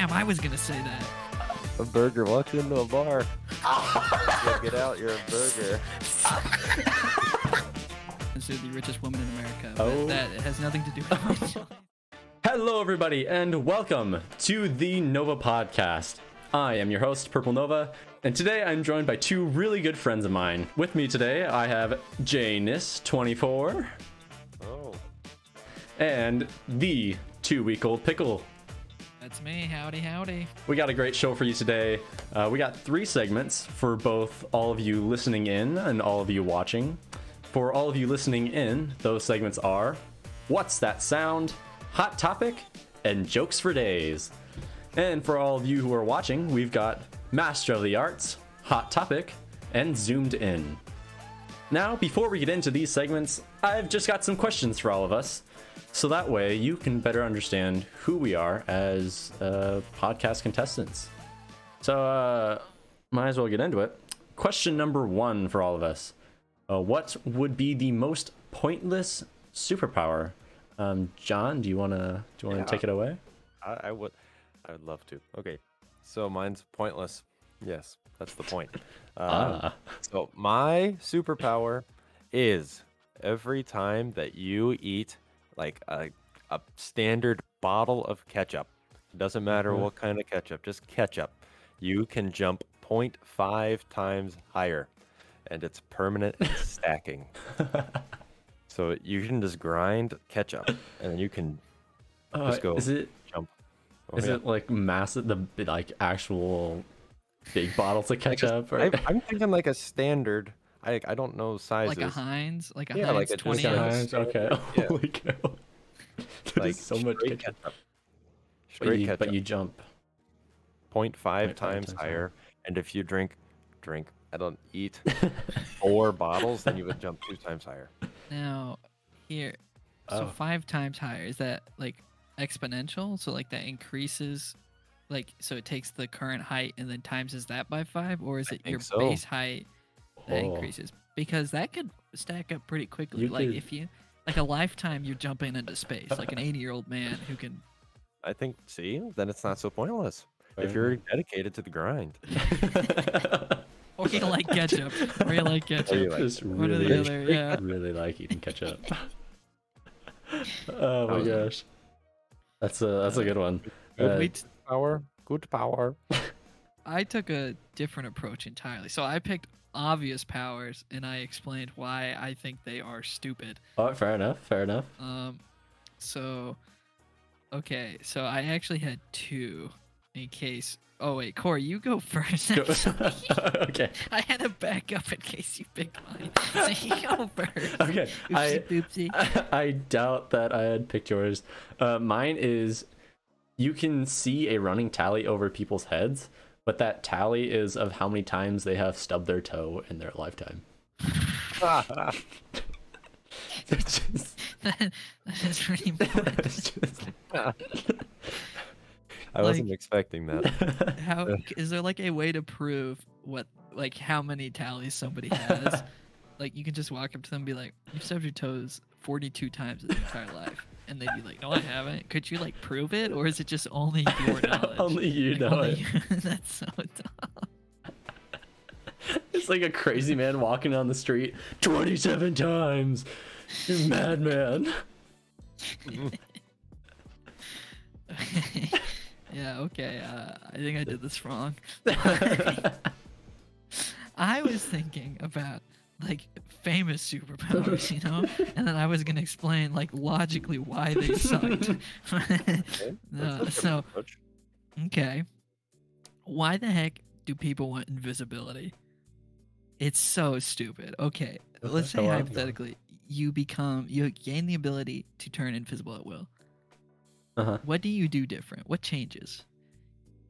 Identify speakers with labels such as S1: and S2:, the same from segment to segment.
S1: "Damn, I was gonna say that."
S2: A burger walks into a bar. Yeah, get out, you're a burger.
S1: Considered the richest woman in America.
S3: Oh.
S1: That has nothing to do with me.
S3: Hello, everybody, and welcome to the Nova Podcast. I am your host, Purple Nova, and today I'm joined by two really good friends of mine. With me today, I have Janus24
S2: Oh.
S3: and the two week old Pickle.
S1: That's me. Howdy, howdy.
S3: We got a great show for you today. Uh, we got three segments for both all of you listening in and all of you watching. For all of you listening in, those segments are What's That Sound? Hot Topic, and Jokes for Days. And for all of you who are watching, we've got Master of the Arts, Hot Topic, and Zoomed In. Now, before we get into these segments, I've just got some questions for all of us, so that way you can better understand who we are as uh, podcast contestants. So, uh, might as well get into it. Question number one for all of us: uh, What would be the most pointless superpower? Um, John, do you wanna do you wanna
S2: Yeah.
S3: take it away?
S2: I, I would I would love to. Okay. So mine's pointless. Yes, that's the point. Um,
S3: Ah,
S2: So my superpower is every time that you eat like a, a standard bottle of ketchup, doesn't matter
S3: Mhm.
S2: what kind of ketchup, just ketchup, you can jump 0.5 times higher and it's permanent and stacking. So you can just grind ketchup and then you can
S3: Uh,
S2: Just go.
S3: Is it
S2: jump. Oh,
S3: is
S2: yeah.
S3: it like massive? The like actual big bottles of ketchup? or...
S2: I, I'm thinking like a standard. I I don't know sizes.
S1: Like a Heinz, like a
S2: Yeah,
S1: Heinz
S2: like a-
S1: 20
S2: like
S1: ounce.
S2: Heinz.
S3: Okay.
S2: Yeah.
S3: Holy cow! That
S2: like
S3: is so much
S2: straight
S3: ketchup.
S2: ketchup.
S3: But you,
S2: ketchup.
S3: but you jump.
S2: 0.5
S3: 0.5
S2: times
S3: times
S2: higher.
S3: higher.
S2: And if you drink, drink. I don't eat four bottles, then you would jump two times higher.
S1: Now, here, so
S3: Oh.
S1: five times higher. Is that like exponential? So like that increases, like so it takes the current height and then times is that by five, or is
S2: I
S1: it your
S2: so.
S1: base height that
S3: Oh.
S1: increases? Because that could stack up pretty quickly.
S3: You
S1: like
S3: could-
S1: if you like a lifetime, you're jumping into space, like an 80 year old man who can.
S2: I think. See, then it's not so pointless if you're dedicated to the grind.
S1: Or you like ketchup. Or you like
S2: Or
S1: ketchup.
S2: you like-
S3: Just
S1: One or the
S3: really,
S1: other, yeah.
S3: really like eating ketchup. oh my
S2: was-
S3: gosh, that's a that's a good one.
S2: Good
S3: Uh,
S1: Wait,
S2: power. Good power.
S1: I took a different approach entirely. So I picked obvious powers and I explained why I think they are stupid.
S3: oh, fair enough. Fair enough.
S1: Um so okay, so I actually had two in case Oh wait, Corey, you go first.
S3: Okay.
S1: I had a backup in case you picked mine. So you go first.
S3: Okay.
S1: Oopsie
S3: I
S1: boopsie.
S3: I doubt that I had picked yours. Uh, mine is you can see a running tally over people's heads, but that tally is of how many times they have stubbed their toe in their lifetime. It's just-
S1: that is pretty important.
S3: just-
S2: I wasn't
S1: Like-
S2: expecting that.
S1: How is there like a way to prove what like how many tallies somebody has? like you can just walk up to them and be like, You've stubbed your toes forty two times in your entire life and they'd be like, No I haven't. Could you like prove it? Or is it just only your knowledge?
S3: Only you
S1: Like,
S3: know
S1: only
S3: it.
S1: you- That's so dumb.
S3: It's like a crazy man walking down the street 27 times. You madman.
S1: yeah, okay. Uh, I think I did this wrong. I was thinking about like famous superpowers, you know, and then I was gonna explain like logically why they sucked.
S2: Okay,
S1: No,
S2: that's a
S1: so okay, why the heck do people want invisibility? It's so stupid. Okay, let's say
S3: Go on,
S1: hypothetically you become you gain the ability to turn invisible at will.
S3: Uh-huh.
S1: What do you do different? What changes?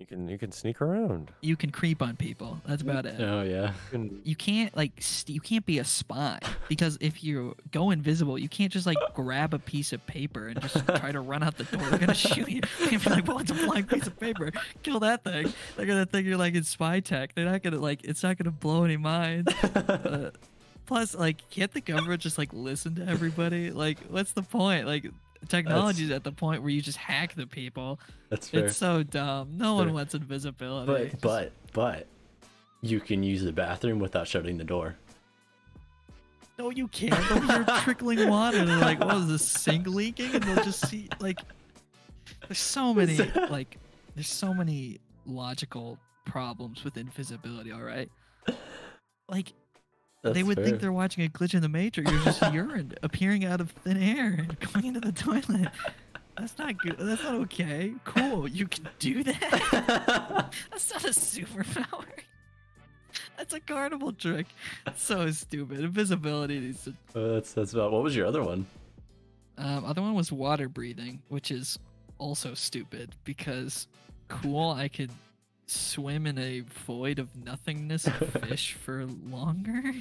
S2: You can you can sneak around.
S1: You can creep on people. That's about it.
S3: Oh, yeah.
S2: You can
S1: You can't like st- you can't be a spy because if you go invisible, you can't just like grab a piece of paper and just try to run out the door. They're gonna shoot you. You're gonna be like, "Well, it's a blank piece of paper. Kill that thing." They're gonna think you're like in spy tech. They're not gonna like. It's not gonna blow any minds. Uh, plus, like, can't the government just like listen to everybody? Like, what's the point? Like, technology's at the point where you just hack the people.
S3: That's fair.
S1: It's so dumb. No one wants invisibility.
S3: but
S1: Just-
S3: but but you can use the bathroom without shutting the door.
S1: no, you can't. They'll hear trickling water. They're like, "What is this sink leaking?" And they'll just see like, there's so many like, there's so many logical problems with invisibility. All right, like they would
S3: fair.
S1: think they're watching a glitch in the matrix. There's just urine appearing out of thin air and going into the toilet. That's not good. That's not okay. Cool. You can do that. That's not a superpower. That's a carnival trick. So stupid. Invisibility needs to.
S3: Uh, that's that's about. What was your other one?
S1: Um, other one was water breathing, which is also stupid because cool. I could swim in a void of nothingness and fish for longer.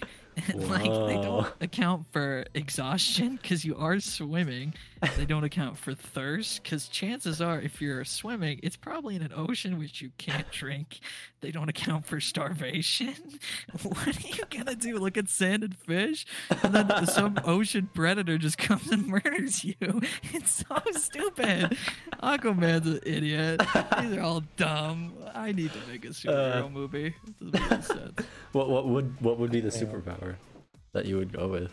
S1: And like they don't account for exhaustion because you are swimming. They don't account for thirst because chances are, if you're swimming, it's probably in an ocean which you can't drink. They don't account for starvation. what are you gonna do? Look at sand and fish, and then some ocean predator just comes and murders you. It's so stupid. Aquaman's an idiot. These are all dumb. I need to make a superhero
S3: Uh,
S1: movie. It doesn't make sense.
S3: What what would what would be the superpower that you would go with?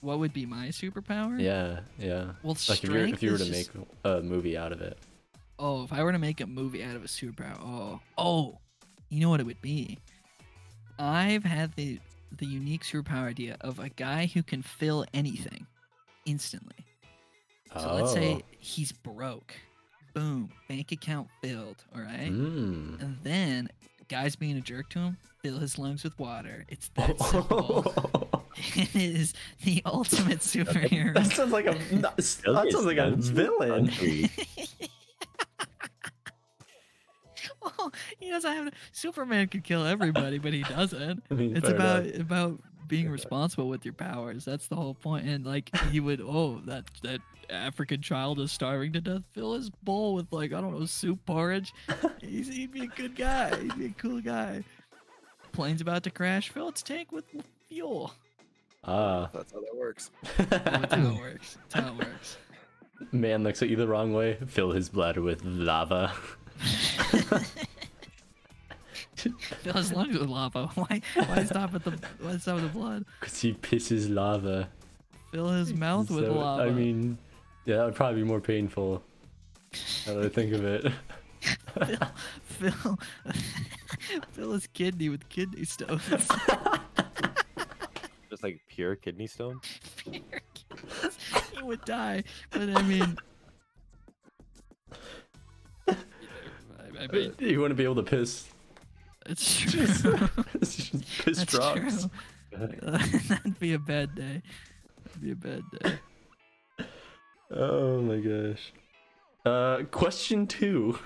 S1: What would be my superpower?
S3: Yeah, yeah.
S1: Well,
S3: Like if you were, if you were to make
S1: just-
S3: a movie out of it.
S1: Oh, if I were to make a movie out of a superpower, oh, oh, you know what it would be? I've had the the unique superpower idea of a guy who can fill anything instantly. So let's say
S3: Oh.
S1: he's broke. Boom, bank account filled, all right?
S3: Mm.
S1: And then guys being a jerk to him, fill his lungs with water. It's that simple. it is the ultimate superhero.
S3: that sounds like a that sounds like a villain.
S1: Well, oh, he doesn't have. Superman could kill everybody, but he doesn't.
S3: I mean,
S1: It's about
S3: enough.
S1: about being responsible with your powers. That's the whole point. And like he would, oh, that that African child is starving to death. Fill his bowl with like I don't know soup porridge. He's, he'd be a good guy. He'd be a cool guy. Plane's about to crash. Fill its tank with fuel.
S3: Ah,
S2: That's how that works.
S1: That's how it works. That's how it works.
S3: man looks at you the wrong way. Fill his bladder with lava.
S1: Fill his lungs with lava. Why? Why stop at the? Why stop at the blood?
S3: Cause he pisses lava.
S1: Fill his mouth with
S3: So,
S1: lava.
S3: I mean, yeah, that would probably be more painful. Now that I think of it.
S1: fill, fill fill his kidney with kidney stones.
S2: Just like pure kidney stone.
S1: he would die. But I mean, I, I mean,
S3: you wouldn't be able to piss.
S1: it's true.
S3: piss
S1: That's
S3: drops.
S1: true. That'd be a bad day. That'd be a bad day.
S3: Oh my gosh. Uh, question two.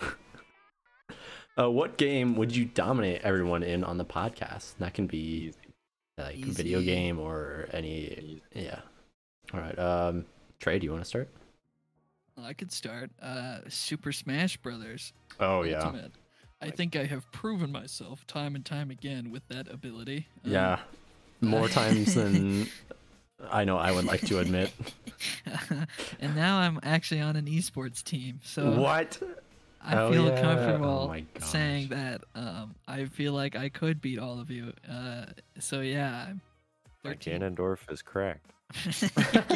S3: Uh, what game would you dominate everyone in on the podcast? That can be like a video game or any. Yeah. All right. Um, Trey, do you want to start?
S1: I could start. Uh, Super Smash Brothers.
S3: Oh
S1: Ultimate. I think I have proven myself time and time again with that ability. Um,
S3: Yeah. More times than I know I would like to admit.
S1: and now I'm actually on an esports team. So
S3: what?
S1: I
S3: Oh,
S1: feel
S3: yeah.
S1: comfortable
S3: Oh
S1: saying that. Um, I feel like I could beat all of you. Uh, so yeah, I'm
S2: My
S1: 13.
S2: Ganondorf is cracked.
S1: your,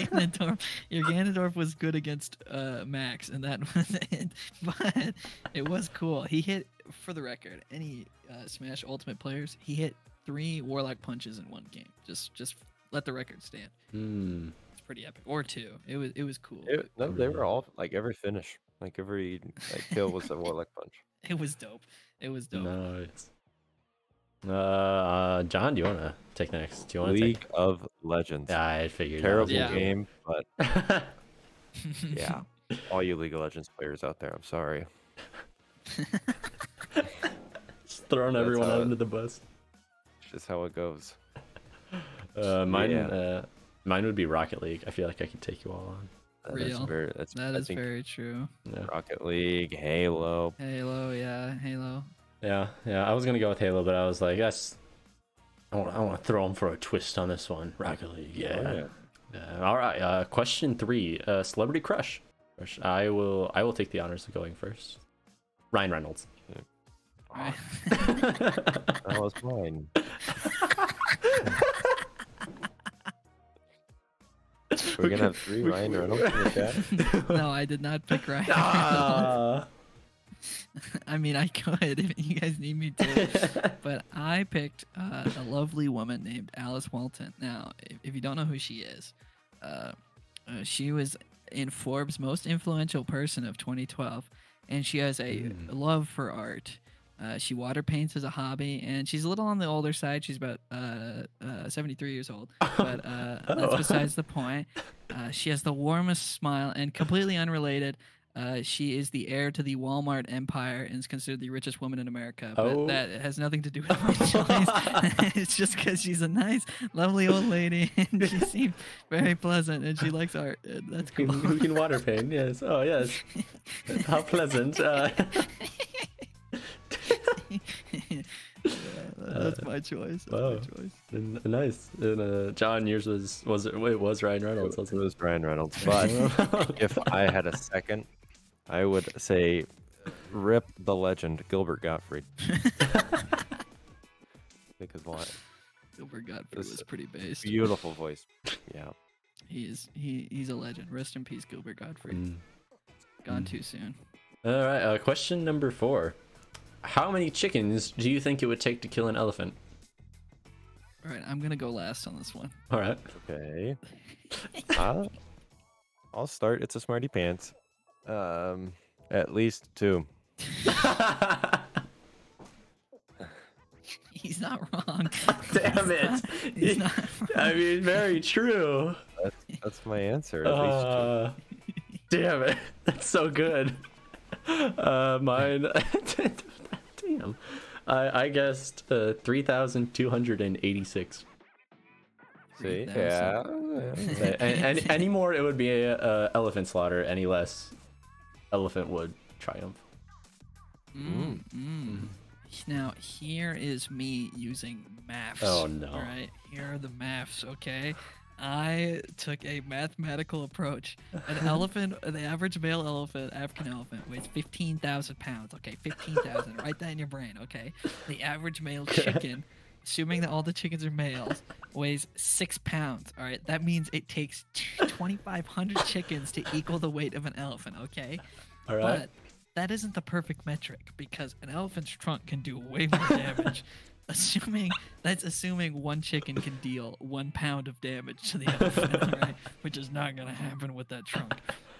S1: Ganondorf, your Ganondorf was good against uh, Max, and that was it. But it was cool. He hit, for the record, any uh, Smash Ultimate players, he hit three Warlock punches in one game. Just, just let the record stand.
S3: Hmm.
S1: It's pretty epic. Or two. It was, it was cool.
S2: It, no, they were all like every finish, like every like kill was a warlock punch.
S1: It was dope. It was dope.
S3: Nice. Uh, uh, John, do you want to take next? Do you want to
S2: League
S3: take?
S2: of Legends.
S3: Yeah, I figured.
S2: Terrible
S1: Yeah.
S2: game, but yeah, all you League of Legends players out there, I'm sorry.
S3: Just throwing
S2: That's
S3: everyone out
S2: it-
S3: under the bus.
S2: Just how it goes.
S3: Uh, mine,
S2: Yeah.
S3: uh, mine would be Rocket League. I feel like I could take you all on.
S2: That is
S1: Real.
S2: very. That's
S1: That
S2: I
S1: is
S2: think
S1: very true.
S3: Yeah,
S2: Rocket League, Halo.
S1: Halo, yeah, Halo.
S3: yeah, yeah. I was gonna go with Halo, but I was like, that's. I want, I want to throw him for a twist on this one. Rocket League, yeah.
S2: Oh, yeah.
S3: Yeah, All right. Uh, question three: uh, Celebrity crush. Harsh. I will. I will take the honors of going first. Ryan Reynolds.
S1: Right.
S2: That was mine. We're gonna have three Ryan Reynolds in the chat.
S1: no, I did not pick Ryan.
S3: Ah.
S1: I mean, I could if you guys need me to, but I picked uh, a lovely woman named Alice Walton. Now, if, if you don't know who she is, uh, uh, she was in Forbes' most influential person of 2012, and she has a
S3: Mm.
S1: love for art. Uh, she water paints as a hobby, and she's a little on the older side. She's about uh, uh, 73 years old, but uh,
S3: Oh.
S1: that's besides the point. Uh, she has the warmest smile, and completely unrelated, uh, she is the heir to the Walmart empire and is considered the richest woman in America. But
S3: Oh.
S1: that has nothing to do with my choice. it's just because she's a nice, lovely old lady, and she seems very pleasant, and she likes art. That's cool.
S3: who can water paint? Yes. Oh yes. How pleasant. Uh,
S1: Yeah, that's my choice. That's
S3: wow.
S1: my choice.
S3: n- nice. And uh, John, yours was was it? It was Ryan Reynolds.
S2: It
S3: Wasn't
S2: Ryan Reynolds. But if I had a second, I would say, rip the legend Gilbert Gottfried. because why?
S1: Gilbert Gottfried
S2: This
S1: was pretty based.
S2: Beautiful voice. Yeah.
S1: He is he he's a legend. Rest in peace, Gilbert Gottfried.
S3: Mm.
S1: Gone
S3: Mm.
S1: too soon.
S3: All right. Uh, question number four. How many chickens do you think it would take to kill an elephant?
S1: All right, I'm gonna go last on this one.
S3: All right.
S2: Okay. uh, I'll start. It's a smarty pants. Um, at least two.
S1: He's not wrong.
S3: Damn
S1: He's
S3: it.
S1: not- He's not
S3: I mean, very true.
S2: That's my answer. At least two.
S3: Uh, damn it. That's so good. Uh, mine. Damn. I, I guessed uh, 3,286.
S2: See?
S1: 3,000.
S2: Yeah.
S3: Okay, and, and any more, it would be a, a elephant slaughter. Any less, elephant would triumph.
S1: Mm, mm. Now here is me using maths.
S3: Oh, no.
S1: All right, here are the maths. Okay, I took a mathematical approach. An elephant, the average male elephant, African elephant, weighs fifteen thousand pounds. Okay, fifteen thousand. Write that in your brain. Okay, the average male chicken. Assuming that all the chickens are males, weighs six pounds. All right, that means it takes 2,500 chickens to equal the weight of an elephant. Okay,
S3: All right.
S1: but that isn't the perfect metric because an elephant's trunk can do way more damage. assuming that's assuming one chicken can deal one pound of damage to the elephant, right? Which is not gonna happen with that trunk.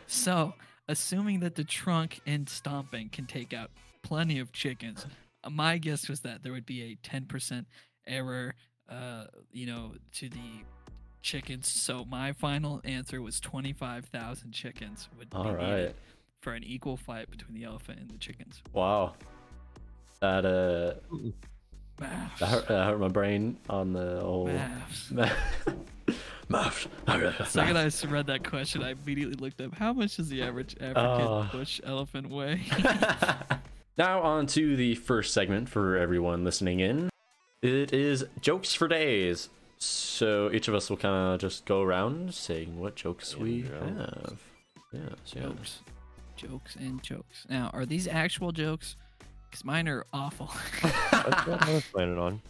S1: So, assuming that the trunk and stomping can take out plenty of chickens, uh, my guess was that there would be a 10% error, uh, you know, to the chickens. So my final answer was 25,000 chickens would be
S3: All
S1: needed for an equal fight between the elephant and the chickens.
S3: Wow. That uh,
S1: Maths.
S3: that hurt, that hurt my brain on the whole.
S1: Maths.
S3: Maths.
S1: The second I read that question, I immediately looked up how much does the average African
S3: Ah.
S1: bush elephant weigh?
S3: now on to the first segment for everyone listening in. It is jokes for days. So each of us will kind of just go around saying what jokes we
S2: And
S3: have. Yeah, so yeah.
S1: jokes, jokes, and jokes. Now, are these actual jokes? Because mine are awful.
S2: That's what I was planning on.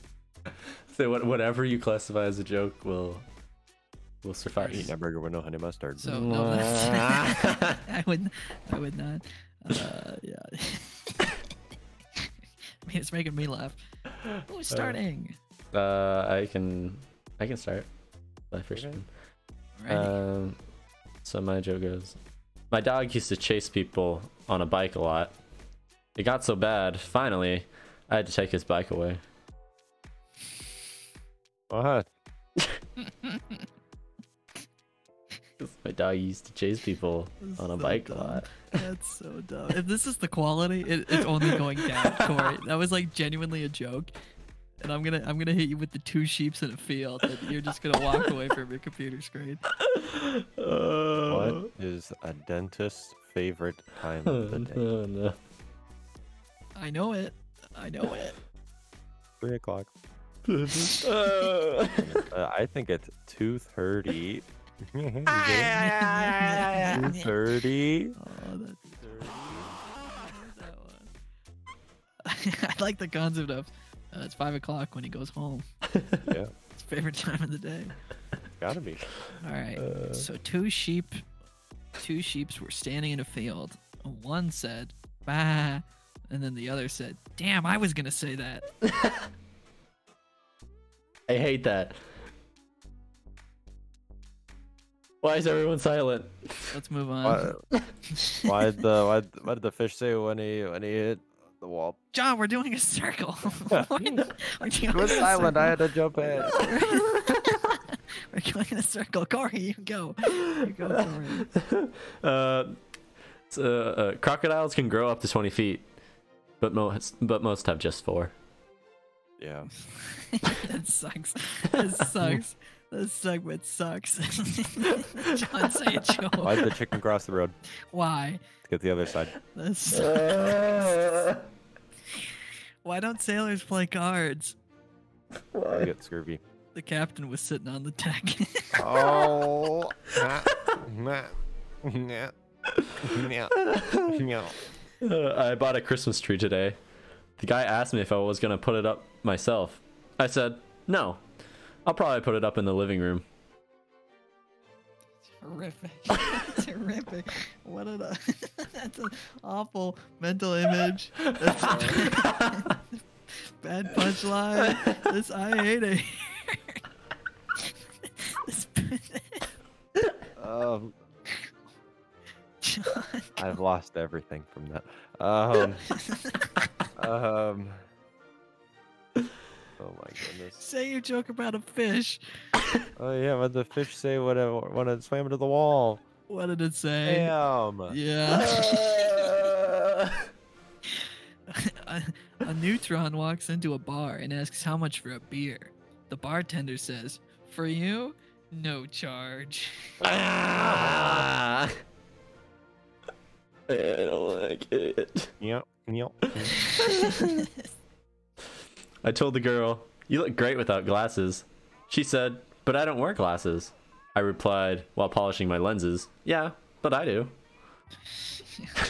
S3: So what, whatever you classify as a joke will will
S2: Eating
S3: suffice.
S2: a burger with no honey mustard.
S1: So no, I would, I would not. Uh, yeah. I mean, it's making me laugh. Who's starting?
S3: Uh, I can I can start. My first
S2: Okay.
S3: one.
S1: Alrighty.
S3: Um, so my joke goes, my dog used to chase people on a bike a lot. It got so bad, finally, I had to take his bike away.
S2: What?
S3: My dog used to chase people
S1: This
S3: on a
S1: so
S3: bike a
S1: dumb.
S3: lot.
S1: That's so dumb. If this is the quality, it, it's only going down, Corey. That was like genuinely a joke, and I'm gonna I'm gonna hit you with the two sheeps in a field, and you're just gonna walk away from your computer screen.
S2: What is a dentist's favorite time of the day?
S3: Oh, no.
S1: I know it. I know it.
S2: Three o'clock.
S3: Uh,
S2: I think it's two thirty Thirty.
S1: Oh, that's that one. I like the concept of uh, it's five o'clock when he goes home.
S2: Yeah,
S1: It's favorite time of the day.
S2: gotta be.
S1: All right.
S3: Uh.
S1: so two sheep, two sheeps were standing in a field. One said "bah," and then the other said, "Damn, I was gonna say that."
S3: I hate that. Why is everyone silent?
S1: Let's move on.
S2: Why, why did the why, why did the fish say when he when he hit the wall?
S1: John, we're doing a circle. Why not- we're
S2: It
S1: doing
S2: was
S1: a
S2: silent. I had to jump in.
S1: we're going in a circle. Corey, you go. You go, Corey.
S3: Uh, it's, uh, uh, crocodiles can grow up to 20 feet, but most but most have just four.
S2: Yeah.
S1: that sucks. That sucks. That segment sucks. John, say a joke.
S2: Why did the chicken cross the road?
S1: Why?
S2: Let's get the other side.
S1: That sucks. Why don't sailors play cards?
S2: I get scurvy.
S1: The captain was sitting on the deck.
S2: Oh. nah, nah, nah, nah.
S3: Uh, I bought a Christmas tree today. The guy asked me if I was gonna put it up myself. I said no. I'll probably put it up in the living room.
S1: Terrific. Terrific. What an that's an awful mental image. That's a bad punchline. This I hate it. this,
S2: Um,
S1: John,
S2: I've lost everything from that. Um, um. Oh my goodness.
S1: say your joke about a fish.
S2: Oh yeah, did the fish say when it when it swam into the wall?
S1: What did it say?
S2: Damn.
S1: Yeah. a, a neutron walks into a bar and asks how much for a beer. The bartender says, "For you, no charge."
S3: Ah! I don't like it.
S2: Yep. Yep.
S3: I told the girl, You look great without glasses. She said, But I don't wear glasses. I replied, while polishing my lenses, Yeah, but I do.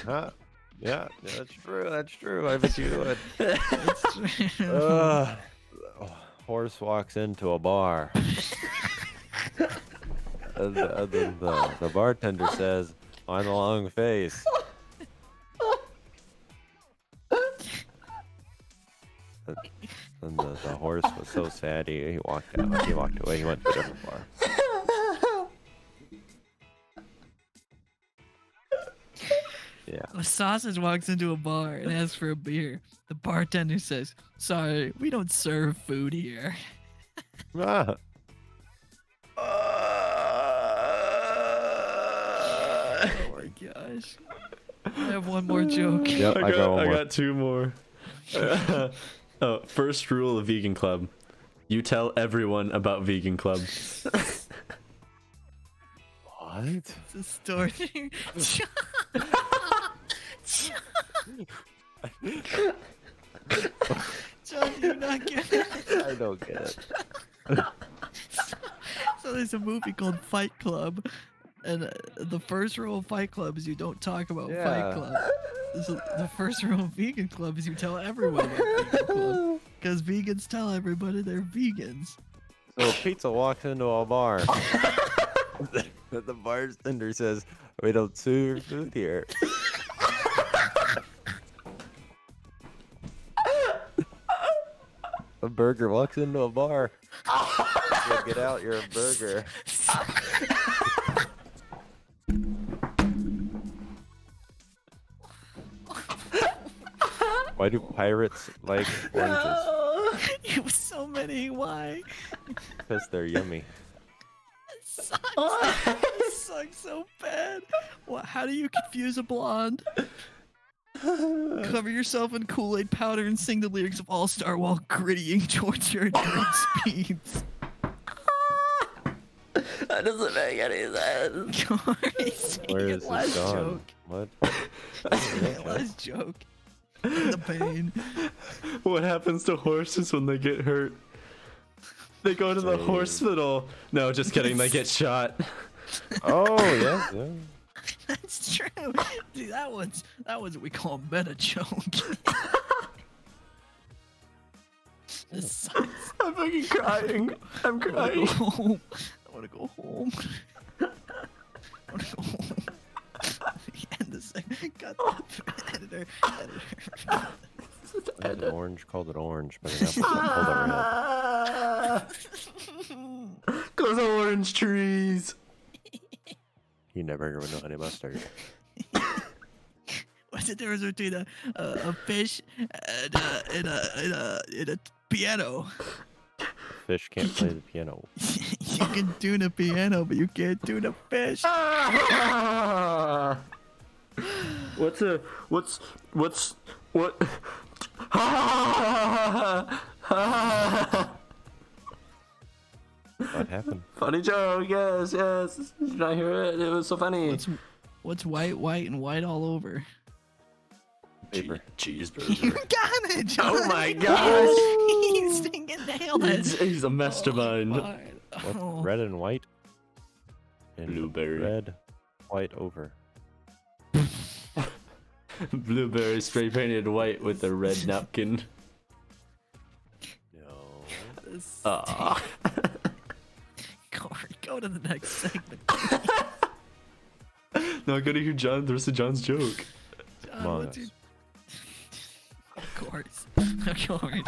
S2: Huh? Yeah, that's true. That's true. I bet you would.
S1: It's.
S2: Ugh. horse walks into a bar. and the, and then the, the bartender says, on a long face. And and the, the horse was so sad he, he walked out. He walked away. He went to a different bar. Yeah.
S1: A sausage walks into a bar and asks for a beer. The bartender says, "Sorry, we don't serve food here."
S2: Ah,
S1: Oh my gosh. I have one more joke.
S2: Yep, I, got, one
S3: I
S2: more.
S3: got two more. oh, first rule of Vegan Club. You tell everyone about Vegan Club.
S2: What?
S1: It's a story. John, you not get it.
S2: I don't get it.
S1: So there's a movie called Fight Club, and uh, the first rule of Fight Club is you don't talk about
S2: Yeah.
S1: Fight Club. So the first rule of Vegan Club is you tell everyone about Vegan Club, because vegans tell everybody they're vegans.
S2: So pizza walks into a bar. the bartender says, "We don't serve food here." a burger walks into a bar. Yeah, get out! You're a burger. Why do pirates like oranges?
S1: You have so many. Why?
S2: Because they're yummy.
S1: It sucks. it sucks so bad. What, how do you confuse a blonde? Cover yourself in Kool-Aid powder and sing the lyrics of All Star while grittying towards your great speeds.
S3: That doesn't make any sense.
S1: Corey, sing
S2: Where
S1: it
S2: is
S1: last
S2: this gone?
S1: joke.
S2: What?
S1: Sing it last joke. The pain.
S3: What happens to horses when they get hurt? They go to the
S2: Save.
S3: hospital. No, just kidding. They get shot.
S2: Oh yeah, yeah.
S1: That's true. Dude, that one's that one's what we call meta choke. this sucks.
S3: I'm fucking crying. I'm
S1: I wanna go home. I wanna go home. I wanna go home. End the segment. Cut the editor. Editor.
S2: I an orange, called it orange, but an apple called it red.
S3: Cause orange trees.
S2: You never would know any mustard.
S1: What's the difference between a, a, a fish and a, and, a, and, a, and a piano?
S2: Fish can't play the piano.
S1: you can tune a piano, but you can't tune a fish.
S3: What's a what's what's what?
S2: What happened?
S3: funny joke. Yes, yes. Did you not hear it? It was so funny.
S1: What's what's white, white, and white all over?
S2: Paper.
S1: You
S3: cheeseburger.
S1: got it, oh John.
S3: Oh my
S1: Yes.
S3: gosh.
S1: He's stinking nailed it.
S3: he's, he's a mastermind.
S1: Oh,
S2: What?
S1: oh.
S2: Red and white. And
S3: Blueberry.
S2: Red, white over.
S3: Blueberry spray painted white with a red napkin.
S2: No.
S1: This-
S3: Ah.
S1: Corey, go to the next segment.
S3: no, I gotta hear John. The rest of John's joke.
S1: John,
S2: Among
S1: what's your... Of course. Of course.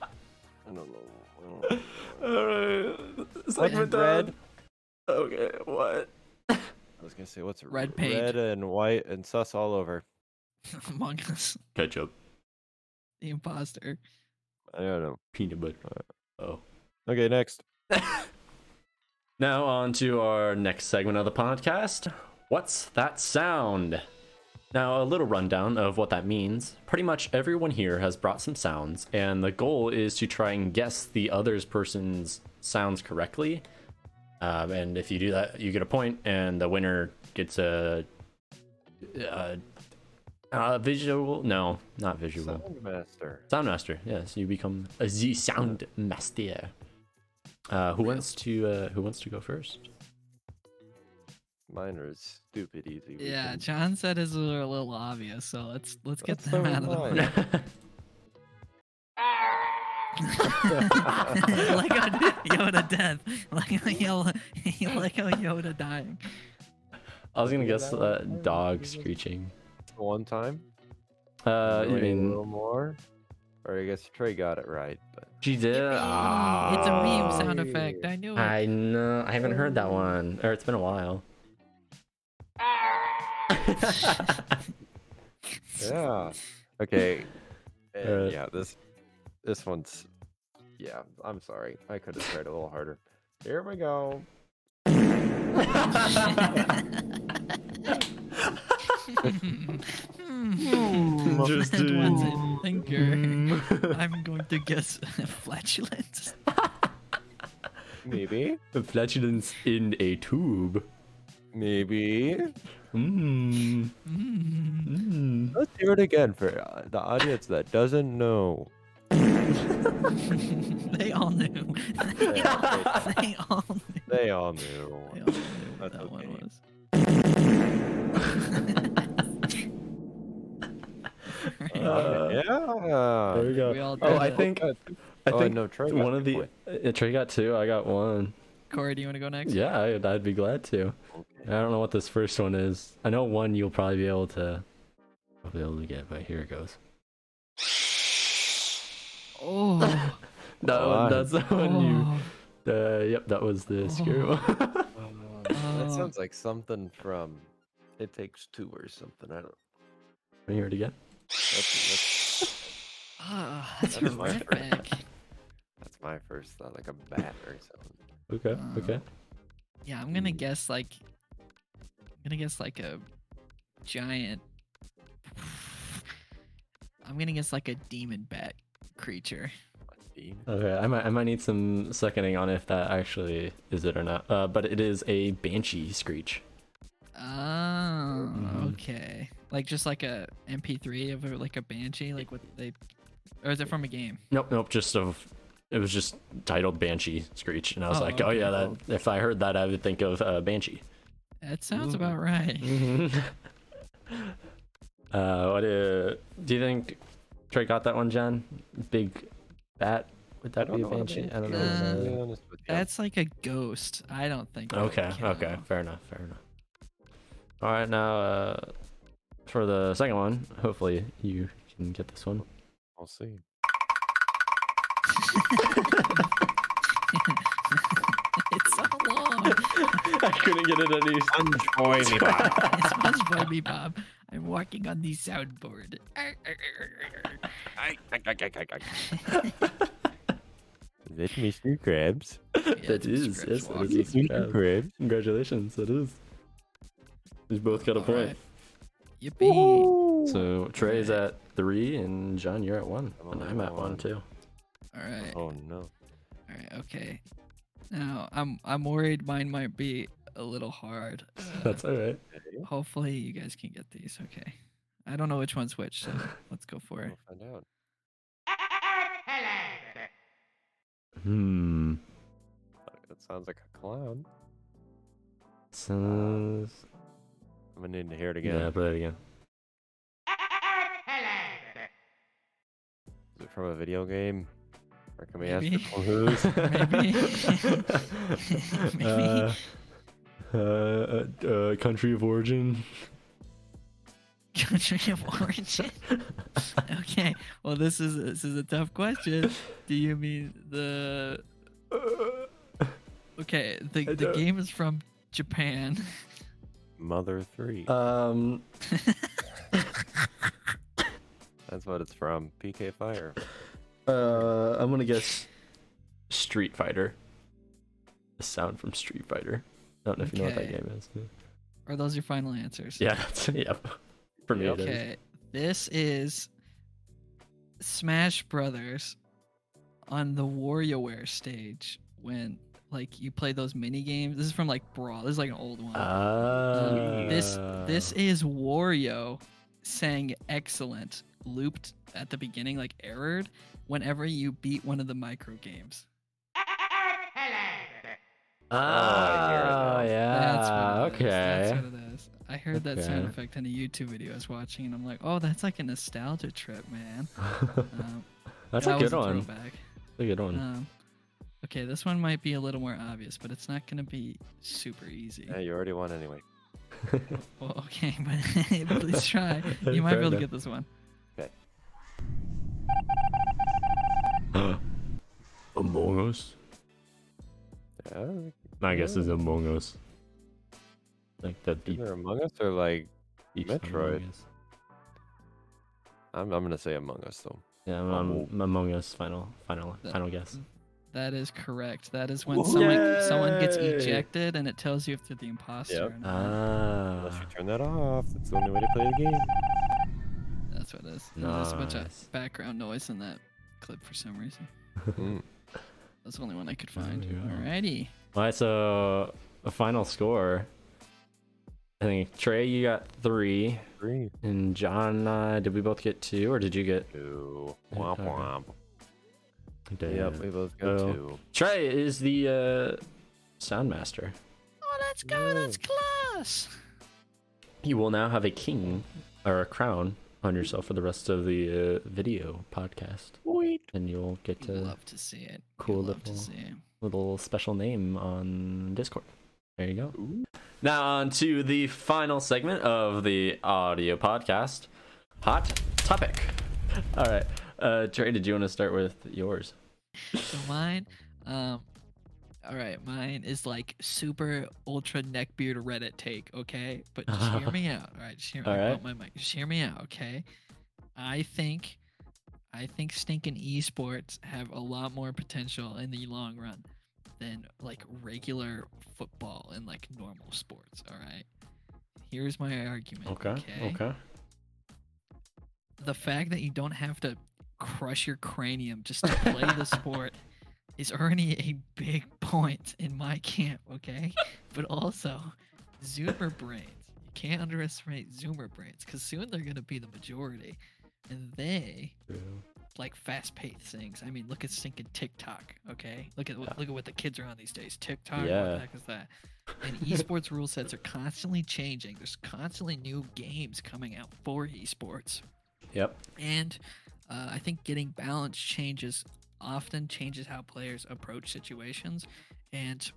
S2: I don't know. I don't know.
S3: Alright.
S2: What's
S3: Segment
S2: red?
S3: done. Okay, what?
S2: I was gonna say what's
S1: Red paint.
S2: Red and white and sus all over.
S1: Among Us,
S3: Ketchup.
S1: the imposter.
S2: I don't know.
S3: Peanut butter. Oh.
S2: Okay, next.
S3: Now on to our next segment of the podcast. What's that sound? Now, a little rundown of what that means. Pretty much everyone here has brought some sounds, and the goal is to try and guess the other's person's sounds correctly. Um, and if you do that, you get a point, and the winner gets a, a, a visual. No, not visual.
S2: Soundmaster.
S3: Sound master. Yes, you become a Z sound master. Uh, who wants to uh, Who wants to go first?
S2: Mine are stupid easy. We
S1: Yeah,
S2: can-
S1: John said his were a little obvious, so let's let's get
S2: That's
S1: them
S2: so
S1: out of the way. like how Yoda death. Like how Yoda, like how Yoda dying.
S3: I was gonna guess
S2: that
S3: uh, dog screeching.
S2: One time.
S3: Uh, I
S2: mean a little more. Or I guess Trey got it right, but
S3: she did. Ah,
S1: It's a meme sound effect. I knew it.
S3: I know. I haven't heard that one, or it's been a while.
S2: yeah. Okay. And yeah, this this one's yeah, I'm sorry. I could have tried a little harder. Here we go.
S1: Hmm.
S3: Interesting.
S1: What's it? Thinker. I'm going to guess flatulence.
S2: Maybe.
S3: A flatulence in a tube.
S2: Maybe.
S1: Mm.
S3: Mm.
S2: Let's hear it again for the audience that doesn't know.
S1: they all knew. they all knew.
S2: They all knew.
S1: They all knew what
S2: That's
S1: that one
S2: okay.
S1: was.
S3: Uh,
S2: yeah.
S3: There we go.
S1: We all
S3: oh, I
S1: it.
S3: think.
S2: Uh,
S3: I
S2: oh,
S3: think
S2: no, Trey got
S3: one of
S2: the
S3: the. Uh, Trey got two. I got one.
S1: Corey, do you want to go next?
S3: Yeah, I'd, I'd be glad to. Okay. I don't know what this first one is. I know one you'll probably be able to. I'll be able to get, but here it goes.
S1: Oh.
S3: That
S2: Oh,
S3: one,
S2: I-
S3: that's the one
S1: oh.
S3: you. Uh, yep, that was the screw.
S2: Uh, that
S1: Oh.
S2: sounds like something from It Takes Two or something. I don't.
S3: Can you hear it again?
S2: That's,
S1: Ah, that's
S2: That is my
S1: horrific.
S2: that's my first thought, like a bat or something.
S3: Okay,
S1: Uh,
S3: okay.
S1: Yeah, I'm gonna
S2: Hmm.
S1: guess like I'm gonna guess like a giant I'm gonna guess like a demon bat creature.
S3: Okay, I might I might need some seconding on if that actually is it or not. Uh, but it is a banshee screech.
S1: Oh,
S3: Mhm.
S1: okay. Like just like a MP3 of a, like a banshee, like what they, or is it from a game?
S3: Nope, nope. Just of it was just titled Banshee Screech, and I was
S1: Oh,
S3: like, oh
S1: okay,
S3: yeah, that if I heard that, I would think of uh, Banshee.
S1: That sounds
S2: Ooh.
S1: about right.
S3: uh, what uh, do you think? Trey got that one, Jen. Big bat. Would that
S2: I
S3: be a
S2: know
S3: banshee? I don't
S1: Uh,
S3: know.
S2: To be honest with you.
S1: That's like a ghost. I don't think.
S3: Okay, okay, fair enough, fair enough. All right, now uh, for the second one, hopefully you can get this one.
S2: I'll see.
S1: it's so long.
S3: I couldn't get it any.
S2: Unjoin
S1: It's SpongeBob me, Bob. I'm walking on the soundboard.
S2: Is that Mr. Krabs?
S3: That is, yes, that is
S2: Mr.
S3: Krabs.
S2: Krabs.
S3: Congratulations, that is. We both got a point.
S1: Alright. Yippee!
S3: So Trey's
S1: Alright.
S3: at three, and John, you're at one,
S2: I'm
S3: and I'm at one
S2: one.
S3: too.
S1: All right.
S2: Oh no.
S1: All right. Okay. Now I'm I'm worried mine might be a little hard. Uh,
S3: That's all right.
S1: Hopefully you guys can get these. Okay. I don't know which one's which, so let's go for it.
S2: We'll find out.
S3: Hmm.
S2: That sounds like a clown.
S3: So,
S2: I'm gonna need to hear it again.
S3: yeah, play it again.
S2: Is it from a video game? Or can we
S1: Maybe.
S2: ask for clues?
S1: Maybe. Maybe.
S3: Uh, uh, uh, country of origin.
S1: Country of origin. okay. Well, this is this is a tough question. Do you mean the? Okay. The the game is from Japan.
S2: Mother 3.
S3: Um,
S2: That's what it's from. PK Fire.
S3: uh, I'm gonna guess Street Fighter. A sound from Street Fighter. I don't know if you know what that
S1: Okay.
S3: game is.
S1: Are those your final answers?
S3: Yeah, that's, yep. For me, it is.
S1: Okay. This is Smash Brothers on the WarioWare stage when like you play those mini games. This is from like Brawl. This is like an old one.
S3: Ah.
S1: this this is Wario saying excellent looped at the beginning like errored whenever you beat one of the micro games.
S3: Ah,
S2: now.
S3: yeah.
S1: That's what it is.
S3: Okay.
S1: That's what it is. I heard that sound effect in a YouTube video I was watching and I'm like, "Oh, that's like a nostalgia trip, man." Um,
S3: That's
S1: that
S3: a
S1: was
S3: good one.
S1: throwback.
S3: a good one.
S1: Um, okay, this one might be a little more obvious, but it's not gonna be super easy.
S2: Yeah, you already won anyway.
S1: Well, okay, but please try. You might
S3: Fair
S1: be able to get this one. Okay.
S3: Among Us.
S2: Yeah,
S3: My guess is Among Us. Like the deep,
S2: either Among Us or like
S3: deep
S2: Metroid.
S3: Among Us.
S2: I'm, I'm gonna say Among Us though.
S3: Yeah, I'm, I'm Among Us. Final, final,
S1: That-
S3: final guess.
S1: That is correct. That is when someone someone gets
S3: Yay!
S1: ejected and it tells you if they're the imposter.
S2: Yep.
S1: or not.
S2: Unless
S3: Ah,
S2: you turn that off, that's the only way to play the game.
S1: That's what it is. There's a bunch
S3: Nice.
S1: of background noise in that clip for some reason.
S2: Mm.
S1: That's the only one I could
S3: There
S1: find.
S3: you go.
S1: Alrighty.
S3: All right, so a final score. I think Trey, you got three,
S2: Three,
S3: and John, uh, did we both get two, or did you get?
S2: two,
S3: Yeah,
S2: womp
S3: okay.
S2: womp.
S3: Damn.
S2: Yep, we both got
S3: Oh.
S2: two.
S3: Trey is the uh, sound master.
S1: Oh, let's go. That's close.
S3: You will now have a king or a crown on yourself for the rest of the uh, video podcast,
S2: Sweet.
S3: and you'll get to
S1: love to see it.
S3: cool
S1: You'd love to
S3: little-
S1: see it.
S3: Little special name on Discord. There you go.
S2: Ooh.
S3: Now on to the final segment of the audio podcast. Hot topic. All right. Uh Trey, did you want to start with yours?
S1: So mine, um, all right, mine is like super ultra neckbeard Reddit take, okay? But just hear me out, all right? Just hear,
S3: All
S1: I
S3: right.
S1: bump my mic. Just hear me out, okay? I think, I think stinking esports have a lot more potential in the long run than like regular football and like normal sports. All right. Here's my argument.
S3: Okay. Okay.
S1: the fact that you don't have to crush your cranium just to play the sport is already a big point in my camp, okay? But also, Zoomer brains. You can't underestimate Zoomer brains because soon they're going to be the majority. And they
S3: True.
S1: Like fast-paced things. I mean, look at stinking TikTok. Okay, look at
S3: Yeah.
S1: look at what the kids are on these days. TikTok. What
S3: Yeah.
S1: the heck is that? And esports rule sets are constantly changing. There's constantly new games coming out for esports.
S3: Yep.
S1: And uh, I think getting balance changes often changes how players approach situations, and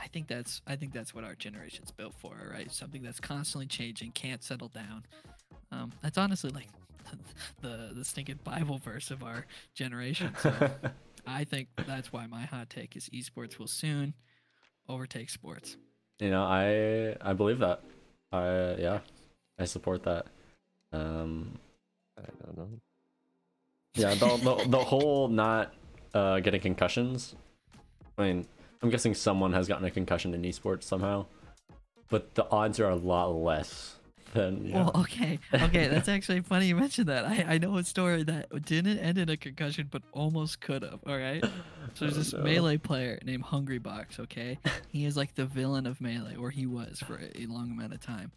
S1: I think that's I think that's what our generation's built for, right? Something that's constantly changing, can't settle down. Um, that's honestly like the the stinking Bible verse of our generation. So I think that's why my hot take is esports will soon overtake sports.
S3: you know, I I believe that. I yeah, I support that. Um,
S2: I don't know.
S3: yeah, the the, the whole not uh, getting concussions. I mean, I'm guessing someone has gotten a concussion in esports somehow, but the odds are a lot less than.
S1: Well, okay, okay, that's actually funny you mentioned that. I, I know a story that didn't end in a concussion, but almost could have. All right, so there's
S3: Oh,
S1: this
S3: no.
S1: melee player named Hungrybox. Okay, he is like the villain of melee, or he was for a, long amount of time,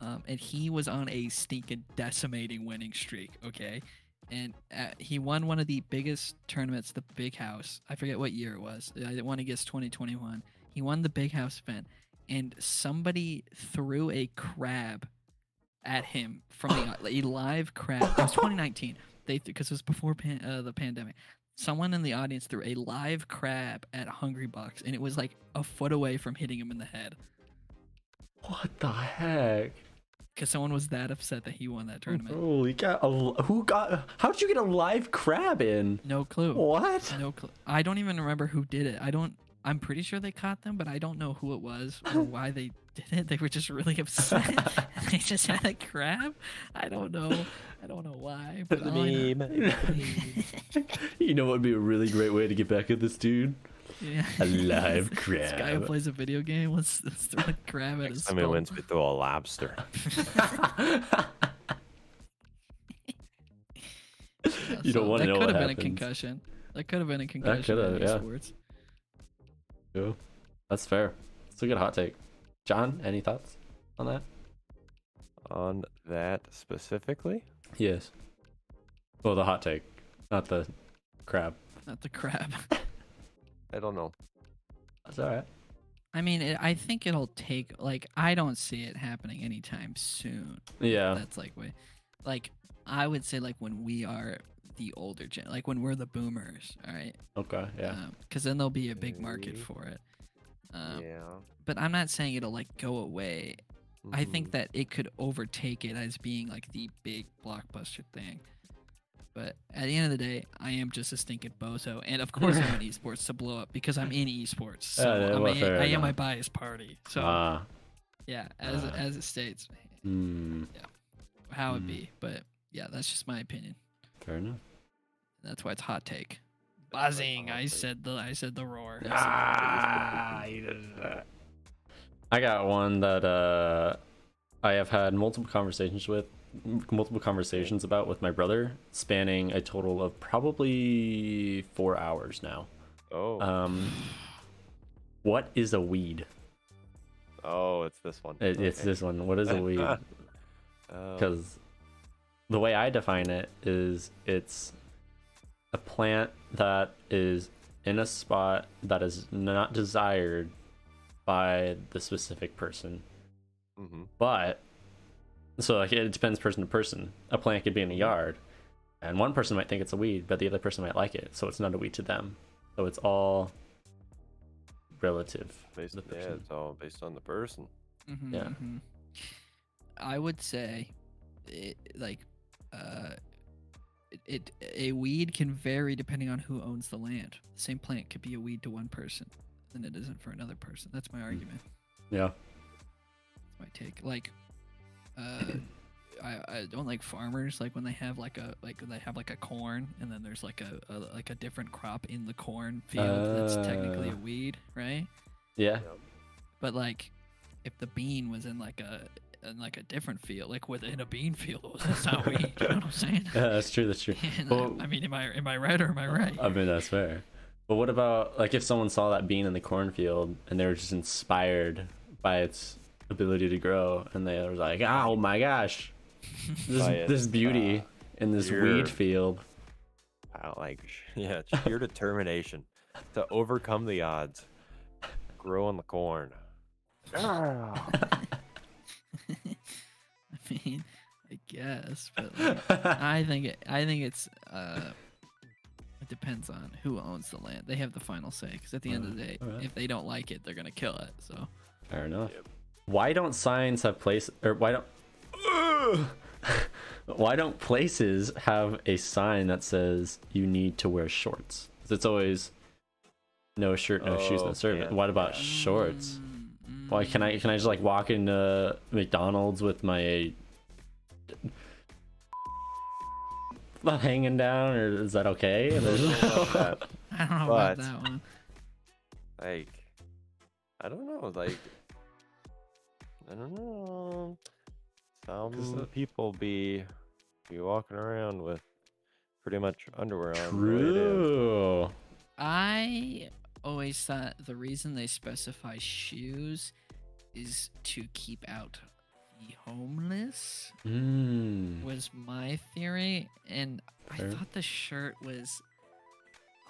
S1: um, and he was on a stinking decimating winning streak. Okay. And uh, he won one of the biggest tournaments, the Big House. I forget what year it was. I won against 2021. He won the Big House event, and somebody threw a crab at him from the, a live crab. It was 2019. They because it was before pan, uh, the pandemic. Someone in the audience threw a live crab at Hungrybox, and it was like a foot away from hitting him in the head.
S3: What the heck?
S1: Because someone was that upset that he won that tournament.
S3: Holy cow! a- Who got? How did you get a live crab in?
S1: No clue.
S3: What?
S1: No clue. I don't even remember who did it. I don't. I'm pretty sure they caught them, but I don't know who it was or why they did it. They were just really upset. they just had a crab. I don't know. I don't know why. But all I know-
S2: Meme.
S3: you know what would be a really great way to get back at this dude?
S1: Yeah.
S3: A live crab.
S1: This guy who plays a video game. Let's, let's throw a crab at his
S2: Next time he
S1: skull.
S2: wins, we throw a lobster.
S1: Yeah,
S3: You don't wanna know.
S1: that
S3: could
S1: have been a concussion. That could have been a concussion.
S3: That coulda,
S1: in
S3: yeah.
S1: esports.
S3: Cool. That's fair. It's a good hot take. John, any thoughts on that?
S2: On that specifically,
S3: Yes. Well, the hot take, not the crab.
S1: Not the crab.
S2: I don't know.
S3: That's all right.
S1: I mean, it, I think it'll take like I don't see it happening anytime soon.
S3: Yeah.
S1: That's like way, like I would say like when we are the older gen, like when we're the boomers, all right?
S3: Okay. Yeah.
S1: Um, because then there'll be a big market for it. Um,
S2: yeah.
S1: But I'm not saying it'll like go away. I think
S2: Mhm.
S1: that it could overtake it as being like the big blockbuster thing. But at the end of the day, I am just a stinking bozo, and of course I want esports to blow up because I'm in esports. So
S3: Yeah, yeah,
S1: I'm
S3: well,
S1: a- I am my biased party. So
S3: Ah.
S1: yeah, as
S3: ah.
S1: as it states,
S3: Yeah,
S1: how it
S3: Mm.
S1: be. But yeah, that's just my opinion.
S3: Fair enough.
S1: That's why it's hot take.
S2: That's why it's a
S1: Buzzing. I said the I said the roar. I
S3: Ah, you did that. I got one that uh, I have had multiple conversations with, multiple conversations about with my brother, spanning a total of probably four hours now.
S2: Oh,
S3: Um, what is a weed?
S2: oh, it's this one.
S3: It, It's
S2: Okay.
S3: this one. What is a weed?
S2: Oh,
S3: Because the way I define it is it's a plant that is in a spot that is not desired by the specific person.
S2: mhm.
S3: But so like it depends person to person. A plant could be in a yard, and one person might think it's a weed, but the other person might like it, so it's not a weed to them. So it's all relative.
S2: Based,
S3: the
S2: yeah, it's all based on the person.
S1: Mhm,
S3: Yeah.
S1: mhm. I would say, it, like, uh, it, it a weed can vary depending on who owns the land. The same plant could be a weed to one person than it isn't for another person. That's my argument.
S3: Yeah.
S1: That's my take. Like, uh, I, I don't like farmers like when they have like a like they have like a corn and then there's like a, a like a different crop in the corn field that's technically a
S3: Uh.
S1: weed, right?
S3: Yeah.
S1: But like, if the bean was in like a in like a different field, like within a bean field, that's not weed. You know what I'm saying?
S3: Yeah, that's true. That's true. Well-
S1: I mean, am I am I right or am I right?
S3: I mean, that's fair. But what about like if someone saw that bean in the cornfield and they were just inspired by its ability to grow, and they were like, "Oh my gosh, this
S2: By
S3: this beauty
S2: uh,
S3: in this
S2: pure-
S3: weed field."
S2: uh, like yeah, sheer determination to overcome the odds. Grow on the corn. Ah.
S1: I mean, I guess, but like, I think it, I think it's uh, it depends on who owns the land. They have the final say because at the end of the day,
S3: alright.
S1: if they don't like it, they're gonna kill it. So
S3: Fair enough.
S2: Yep.
S3: Why don't signs have place or why don't why don't places have a sign that says you need to wear shorts? 'Cause It's always no shirt, no shoes, no
S2: Oh,
S3: service.
S2: yeah.
S3: What about shorts? Why can I can I just like walk into McDonald's with my not hanging down, or is that okay? There's-
S2: That,
S1: I don't know
S2: But-
S1: about that one.
S2: like, I don't know. Like, I don't know. Some people be be walking around with pretty much underwear on. the way it is.
S3: True.
S1: I always thought the reason they specify shoes is to keep out the homeless
S3: Mm.
S1: was my theory and
S3: Fair.
S1: I thought the shirt was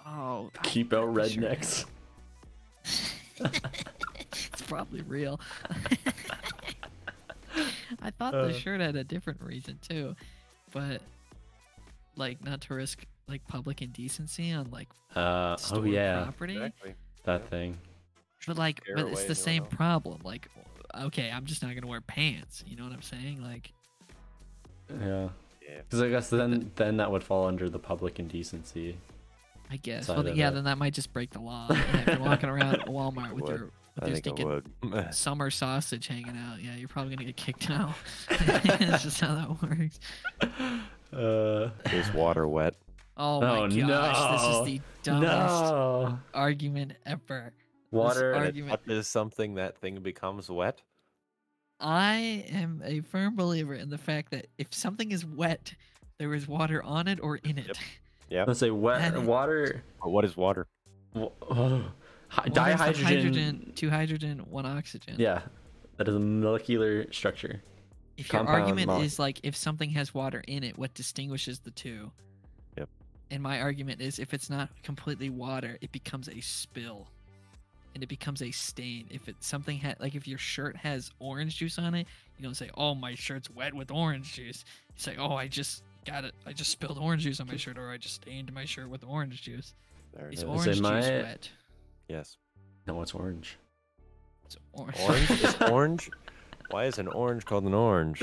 S1: oh I
S3: Keep out
S1: thought the shirt
S3: rednecks.
S1: it's probably real. I thought
S3: Uh.
S1: the shirt had a different reason too, but like not to risk like public indecency on like
S3: Uh, oh yeah,
S1: property.
S2: Exactly.
S3: that thing.
S1: But like, but it's the same
S2: no.
S1: problem. Like, okay, I'm just not gonna wear pants. You know what I'm saying? Like,
S3: Yeah,
S2: Yeah.
S3: because I guess then then that would fall under the public indecency.
S1: I guess. Well, yeah,
S3: it.
S1: then that might just break the law. Yeah, if you're walking around Walmart with
S2: would.
S1: your with
S2: I
S1: your
S2: think
S1: stinking
S2: would.
S1: summer sausage hanging out, yeah, you're probably gonna get kicked out. That's just how that works.
S3: Uh,
S2: Is water wet?
S1: Oh my
S3: Oh,
S1: gosh, this is the dumbest
S3: no,
S1: argument ever.
S3: Water.
S1: This
S2: When it
S1: argument.
S2: touches something, that thing becomes wet.
S1: I am a firm believer in the fact that if something is wet, there is water on it or in it.
S2: Yep.
S3: I'm
S2: Yeah.
S3: gonna say wet
S1: And-
S3: water.
S2: But what is water?
S3: wa- oh, hi-
S1: Well, there's the
S3: dihydrogen.
S1: hydrogen, two hydrogen, one oxygen.
S3: Yeah, that is a molecular structure.
S1: If your
S2: Compound
S1: argument
S2: mole-
S1: is like if something has water in it, what distinguishes the two?
S2: Yep.
S1: And my argument is if it's not completely water, it becomes a spill. And it becomes a stain. If it something had like if your shirt has orange juice on it, you don't say, "Oh, my shirt's wet with orange juice." You say, "Oh, I just got it. I just spilled orange juice on my shirt, or I just stained my shirt with orange juice."
S2: There it
S1: Is
S2: is.
S1: orange
S3: Say
S1: juice
S3: my-
S1: wet?
S2: Yes.
S3: No, it's orange.
S1: It's orange.
S2: Orange is orange. Why is an orange called an orange?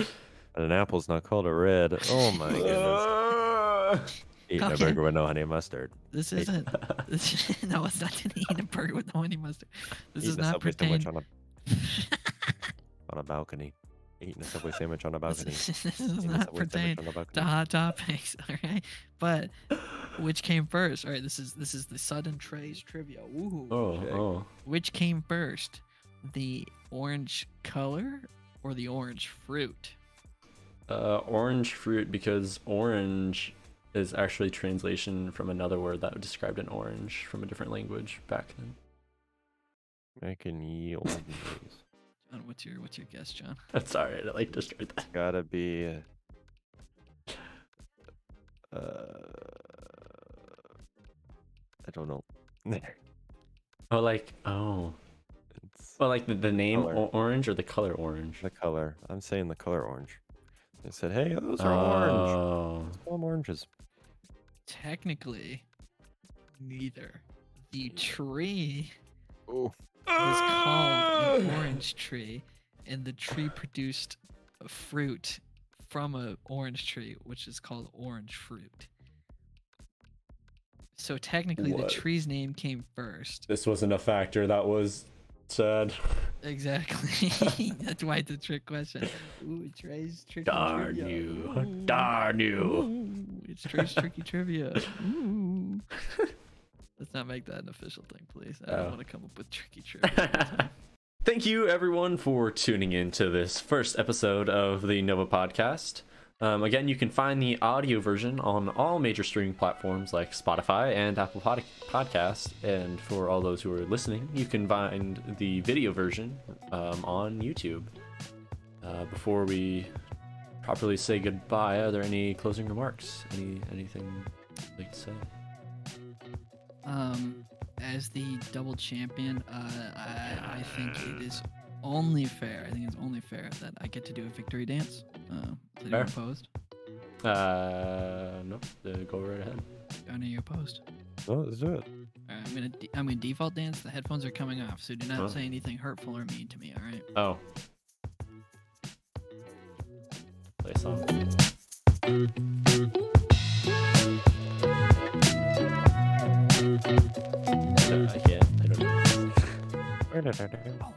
S2: And an apple's not called a red. Oh my goodness. Eating a burger with no honey and mustard.
S1: This isn't. This, no, it's not to eat a burger with no honey mustard. This
S2: Eating
S1: is
S2: a
S1: not
S2: Subway
S1: pertain.
S2: sandwich on a on a balcony. Eating a Subway sandwich on a balcony.
S1: this is,
S2: Eating a
S1: not
S2: Subway
S1: pertain
S2: sandwich on a
S1: to hot topics. All right, but which came first? All right, this is this is the sudden Trey's trivia. Ooh.
S3: Oh,
S2: Okay.
S3: oh.
S1: Which came first, the orange color or the orange fruit?
S3: Uh, orange fruit because orange is actually translation from another word that described an orange from a different language back then.
S2: Making ye old news.
S1: John, what's your what's your guess, John?
S3: That's alright. I like destroyed that.
S2: Gotta be. Uh, I don't know.
S3: Oh, like oh,
S2: it's
S3: well, like the, the name
S2: Color.
S3: orange or the color orange.
S2: the color. I'm saying the color orange. They said, "Hey, those are orange.
S3: Oh,
S2: Call 'em oranges."
S1: Technically, neither. The tree
S2: Oh,
S1: was called an ah! orange tree, and the tree produced a fruit from a orange tree, which is called orange fruit. So technically,
S3: What?
S1: the tree's name came first.
S3: this wasn't a factor. That was sad.
S1: Exactly. That's why it's a trick question. Ooh, it's Trey's tricky
S3: Darn
S1: trivia.
S3: you!
S1: Ooh.
S3: Darn you!
S1: Ooh, it's Trey's tricky trivia. Ooh. Let's not make that an official thing, please. I don't
S3: Oh.
S1: want to come up with tricky trivia.
S3: Thank you, everyone, for tuning in to this first episode of the Nova Podcast. Um, again, you can find the audio version on all major streaming platforms like Spotify and Apple Pod- Podcasts. And for all those who are listening, you can find the video version um, on YouTube. Uh, before we properly say goodbye, are there any closing remarks? Any anything you'd like to say?
S1: Um, as the double champion, uh, I, I think it is only fair. I think it's only fair that I get to do a victory dance. Uh, is anyone
S3: Fair.
S1: opposed?
S3: Uh, no, go right ahead.
S1: Are you opposed?
S2: Oh, let's do it.
S1: Alright, I'm gonna de- I'm gonna default dance. The headphones are coming off, so do not
S3: Huh?
S1: say anything hurtful or mean to me. All right.
S3: Oh. Play a song. No, I can't. I don't know.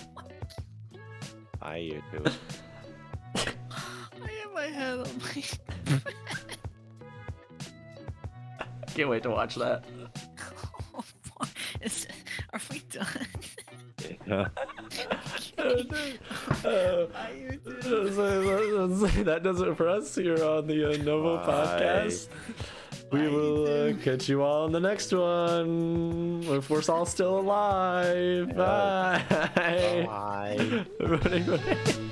S2: Hi, you two.
S1: I have my head on my.
S3: Can't wait to watch that.
S1: Oh, fuck. Is, are we done?
S2: Yeah.
S3: that does it for us here on the uh, Nova
S2: Bye.
S3: podcast. We will uh, catch you all on the next one. If we're all still alive. Bye.
S2: Bye.
S3: Everybody-